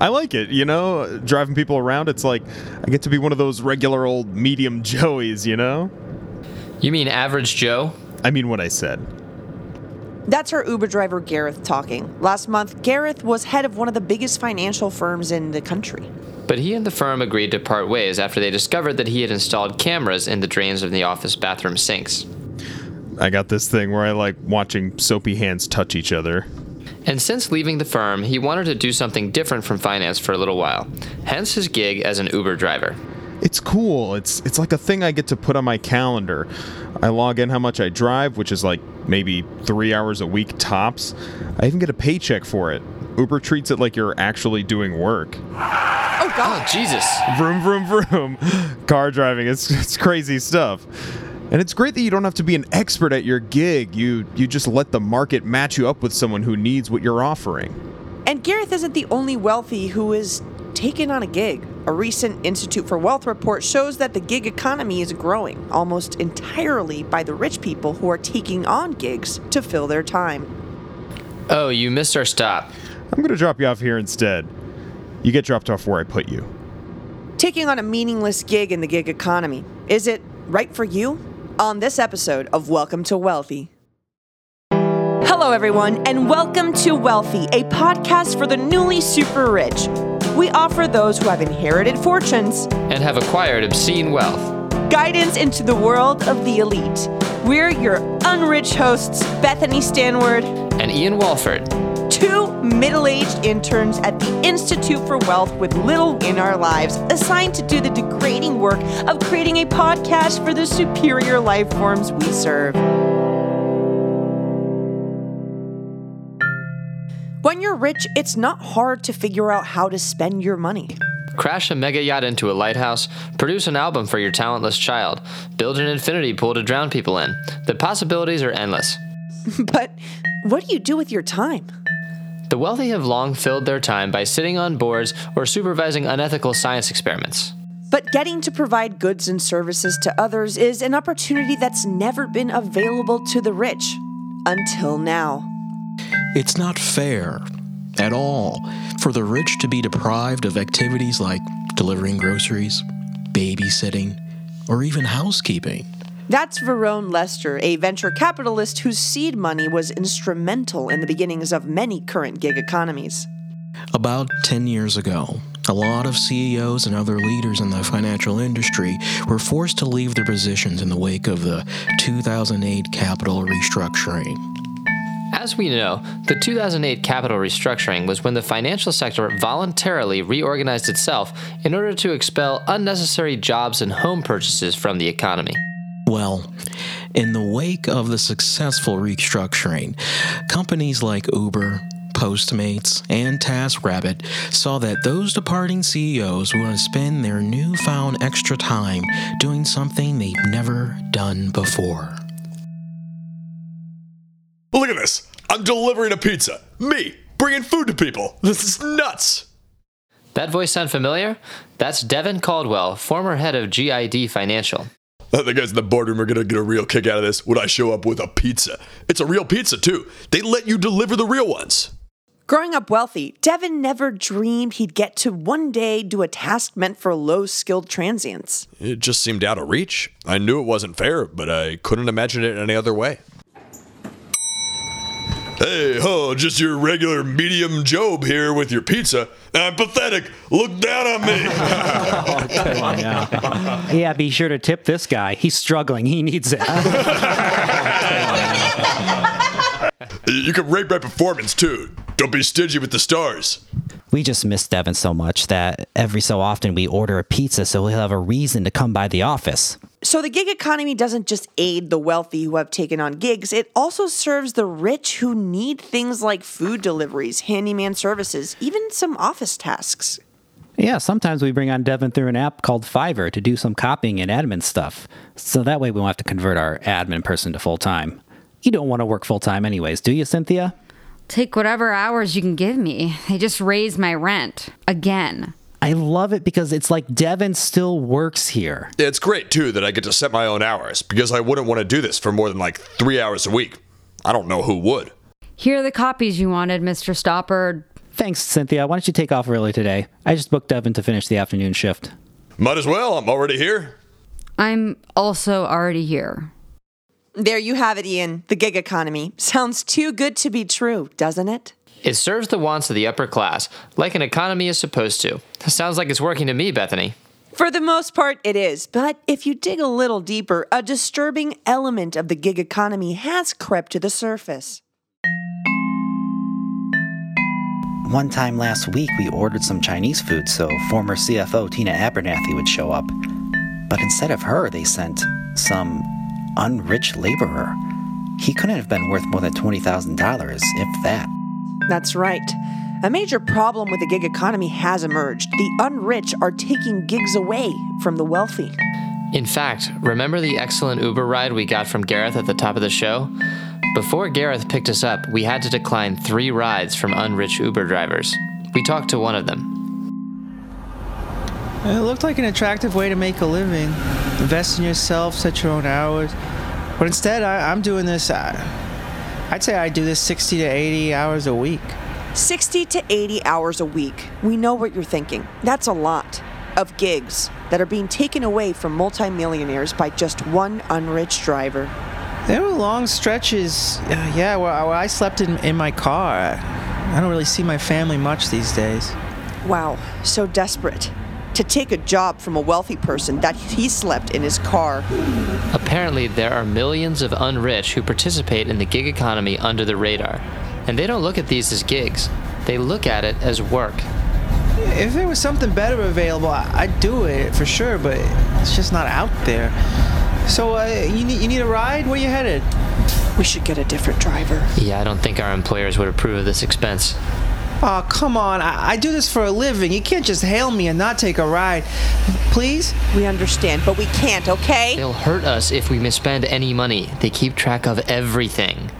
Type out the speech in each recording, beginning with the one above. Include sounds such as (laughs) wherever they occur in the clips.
I like it, you know, driving people around. It's like I get to be one of those regular old medium (laughs) Joeys, you know? You mean average Joe? I mean what I said. That's our Uber driver Gareth talking. Last month, Gareth was head of one of the biggest financial firms in the country. But he and the firm agreed to part ways after they discovered that he had installed cameras in the drains of the office bathroom sinks. I got this thing where I like watching soapy hands touch each other. And since leaving the firm, he wanted to do something different from finance for a little while, hence his gig as an Uber driver. It's cool. It's it's like a thing I get to put on my calendar. I log in how much I drive, which is like maybe 3 hours a week tops. I even get a paycheck for it. Uber treats it like you're actually doing work. Oh, God. Oh, Jesus. Vroom vroom vroom. (laughs) Car driving it's it's crazy stuff. And it's great that you don't have to be an expert at your gig. You you just let the market match you up with someone who needs what you're offering. And Gareth isn't the only wealthy who is taken on a gig. A recent Institute for Wealth report shows that the gig economy is growing almost entirely by the rich people who are taking on gigs to fill their time. Oh, you missed our stop. I'm going to drop you off here instead. You get dropped off where I put you. Taking on a meaningless gig in the gig economy. Is it right for you? On this episode of Welcome to Wealthy. Hello, everyone, and welcome to Wealthy, a podcast for the newly super rich. We offer those who have inherited fortunes And have acquired obscene wealth. guidance into the world of the elite. We're your unrich hosts, Bethany Stanward, And Ian Walford. Middle aged interns at the Institute for Wealth with little in our lives, assigned to do the degrading work of creating a podcast for the superior life forms we serve. When you're rich, it's not hard to figure out how to spend your money. Crash a mega yacht into a lighthouse, produce an album for your talentless child, build an infinity pool to drown people in. The possibilities are endless. (laughs) But what do you do with your time? The wealthy have long filled their time by sitting on boards or supervising unethical science experiments. But getting to provide goods and services to others is an opportunity that's never been available to the rich until now. It's not fair at all for the rich to be deprived of activities like delivering groceries, babysitting, or even housekeeping. That's Verone Lester, a venture capitalist whose seed money was instrumental in the beginnings of many current gig economies. About 10 years ago, a lot of CEOs and other leaders in the financial industry were forced to leave their positions in the wake of the 2008 capital restructuring. As we know, the 2008 capital restructuring was when the financial sector voluntarily reorganized itself in order to expel unnecessary jobs and home purchases from the economy. Well, in the wake of the successful restructuring, companies like Uber, Postmates, and TaskRabbit saw that those departing CEOs want to spend their newfound extra time doing something they've never done before. Look at this. I'm delivering a pizza. Me, bringing food to people. This is nuts. That voice sound familiar? That's Devin Caldwell, former head of GID Financial. The guys in the boardroom are gonna get a real kick out of this when I show up with a pizza. It's a real pizza, too. They let you deliver the real ones. Growing up wealthy, Devin never dreamed he'd get to one day do a task meant for low skilled transients. It just seemed out of reach. I knew it wasn't fair, but I couldn't imagine it any other way. Hey, ho, just your regular medium Job here with your pizza. I'm pathetic. Look down on me. (laughs) Yeah, be sure to tip this guy. He's struggling. He needs it. (laughs) you can rate my performance, too. Don't be stingy with the stars. We just miss Devin so much that every so often we order a pizza so he'll have a reason to come by the office. So the gig economy doesn't just aid the wealthy who have taken on gigs, it also serves the rich who need things like food deliveries, handyman services, even some office tasks. yeah, sometimes we bring on Devin through an app called Fiverr to do some copying and admin stuff. So that way we won't have to convert our admin person to full time. You don't want to work full time, anyways, do you, Cynthia? Take whatever hours you can give me. They just raised my rent. Again. I love it because it's like Devin still works here. It's great, too, that I get to set my own hours because I wouldn't want to do this for more than like three hours a week. I don't know who would. Here are the copies you wanted, Mr. Stopper. Thanks, Cynthia. Why don't you take off early today? I just booked Devin to finish the afternoon shift. Might as well. I'm already here. I'm also already here. There you have it, Ian. The gig economy. Sounds too good to be true, doesn't it? It serves the wants of the upper class, like an economy is supposed to. Sounds like it's working to me, Bethany. For the most part, it is. But if you dig a little deeper, a disturbing element of the gig economy has crept to the surface. One time last week, we ordered some Chinese food so former CFO Tina Abernathy would show up. But instead of her, they sent some unrich laborer. He couldn't have been worth more than $20,000, if that. That's right. A major problem with the gig economy has emerged. The unrich are taking gigs away from the wealthy. In fact, remember the excellent Uber ride we got from Gareth at the top of the show? Before Gareth picked us up, we had to decline three rides from unrich Uber drivers. We talked to one of them. It looked like an attractive way to make a living. Invest in yourself, set your own hours. But instead, I, I'm doing this. Uh, I'd say I do this 60 to 80 hours a week. 60 to 80 hours a week. We know what you're thinking. That's a lot of gigs that are being taken away from multimillionaires by just one unrich driver. There were long stretches, uh, yeah, where, where I slept in, in my car. I don't really see my family much these days. Wow, so desperate. To take a job from a wealthy person that he slept in his car. Apparently, there are millions of unrich who participate in the gig economy under the radar. And they don't look at these as gigs, they look at it as work. If there was something better available, I- I'd do it for sure, but it's just not out there. So, uh, you, need, you need a ride? Where you headed? We should get a different driver. Yeah, I don't think our employers would approve of this expense. Oh, come on. I, I do this for a living. You can't just hail me and not take a ride. Please? We understand, but we can't, okay? They'll hurt us if we misspend any money. They keep track of everything.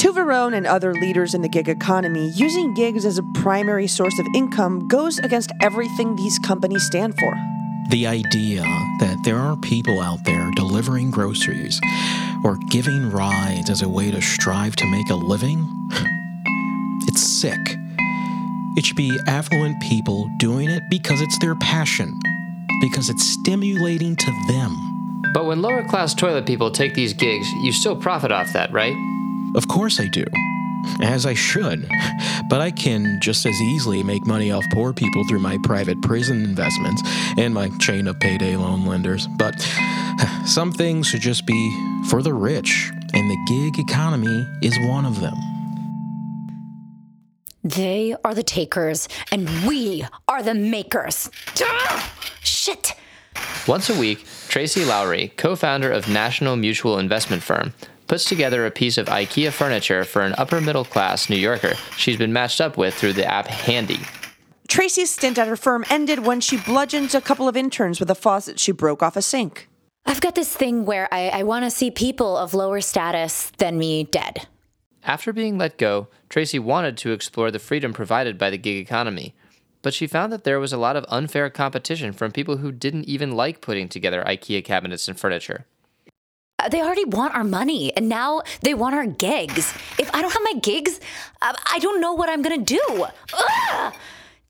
To Verone and other leaders in the gig economy, using gigs as a primary source of income goes against everything these companies stand for. The idea that there are people out there delivering groceries or giving rides as a way to strive to make a living, it's sick. It should be affluent people doing it because it's their passion, because it's stimulating to them. But when lower class toilet people take these gigs, you still profit off that, right? Of course I do. As I should. But I can just as easily make money off poor people through my private prison investments and my chain of payday loan lenders. But some things should just be for the rich, and the gig economy is one of them. They are the takers, and we are the makers. Ah! Shit. Once a week, Tracy Lowry, co founder of National Mutual Investment Firm, puts together a piece of IKEA furniture for an upper middle class New Yorker she's been matched up with through the app Handy. Tracy's stint at her firm ended when she bludgeoned a couple of interns with a faucet she broke off a sink. I've got this thing where I, I want to see people of lower status than me dead. After being let go, Tracy wanted to explore the freedom provided by the gig economy, but she found that there was a lot of unfair competition from people who didn't even like putting together IKEA cabinets and furniture. Uh, They already want our money, and now they want our gigs. If I don't have my gigs, uh, I don't know what I'm gonna do. Ugh!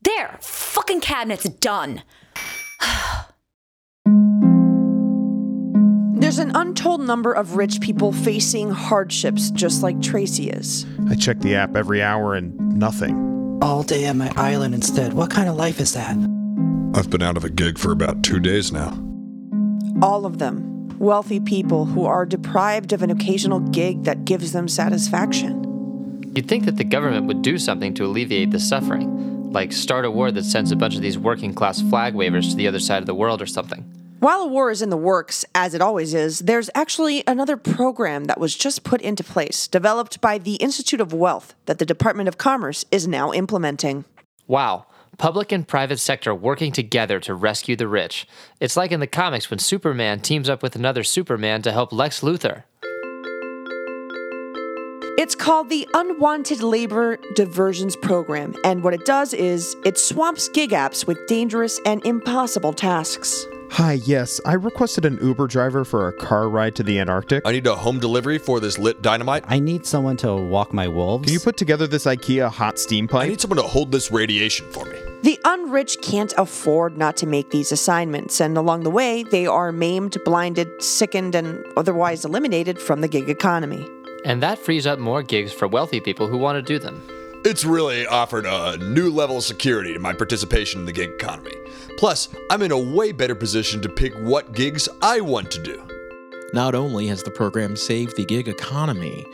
There, fucking cabinet's done. (sighs) There's an untold number of rich people facing hardships just like Tracy is. I check the app every hour and nothing. All day at my island instead. What kind of life is that? I've been out of a gig for about two days now. All of them. Wealthy people who are deprived of an occasional gig that gives them satisfaction. You'd think that the government would do something to alleviate the suffering, like start a war that sends a bunch of these working class flag wavers to the other side of the world or something. While a war is in the works, as it always is, there's actually another program that was just put into place, developed by the Institute of Wealth, that the Department of Commerce is now implementing. Wow, public and private sector working together to rescue the rich. It's like in the comics when Superman teams up with another Superman to help Lex Luthor. It's called the Unwanted Labor Diversions Program, and what it does is it swamps gig apps with dangerous and impossible tasks. Hi, yes. I requested an Uber driver for a car ride to the Antarctic. I need a home delivery for this lit dynamite. I need someone to walk my wolves. Can you put together this IKEA hot steam pipe? I need someone to hold this radiation for me. The unrich can't afford not to make these assignments, and along the way, they are maimed, blinded, sickened, and otherwise eliminated from the gig economy. And that frees up more gigs for wealthy people who want to do them. It's really offered a new level of security to my participation in the gig economy. Plus, I'm in a way better position to pick what gigs I want to do. Not only has the program saved the gig economy,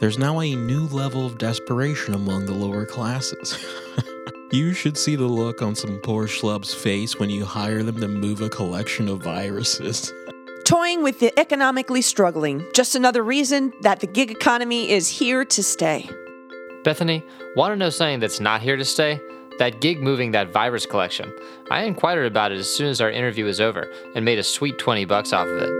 there's now a new level of desperation among the lower classes. (laughs) you should see the look on some poor schlub's face when you hire them to move a collection of viruses. (laughs) Toying with the economically struggling, just another reason that the gig economy is here to stay. Bethany, want to know something that's not here to stay? That gig moving that virus collection. I inquired about it as soon as our interview was over and made a sweet 20 bucks off of it.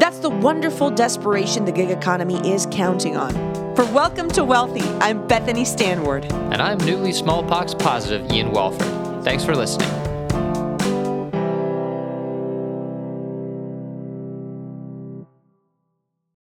That's the wonderful desperation the gig economy is counting on. For Welcome to Wealthy, I'm Bethany Stanward. And I'm newly smallpox positive Ian Walford. Thanks for listening.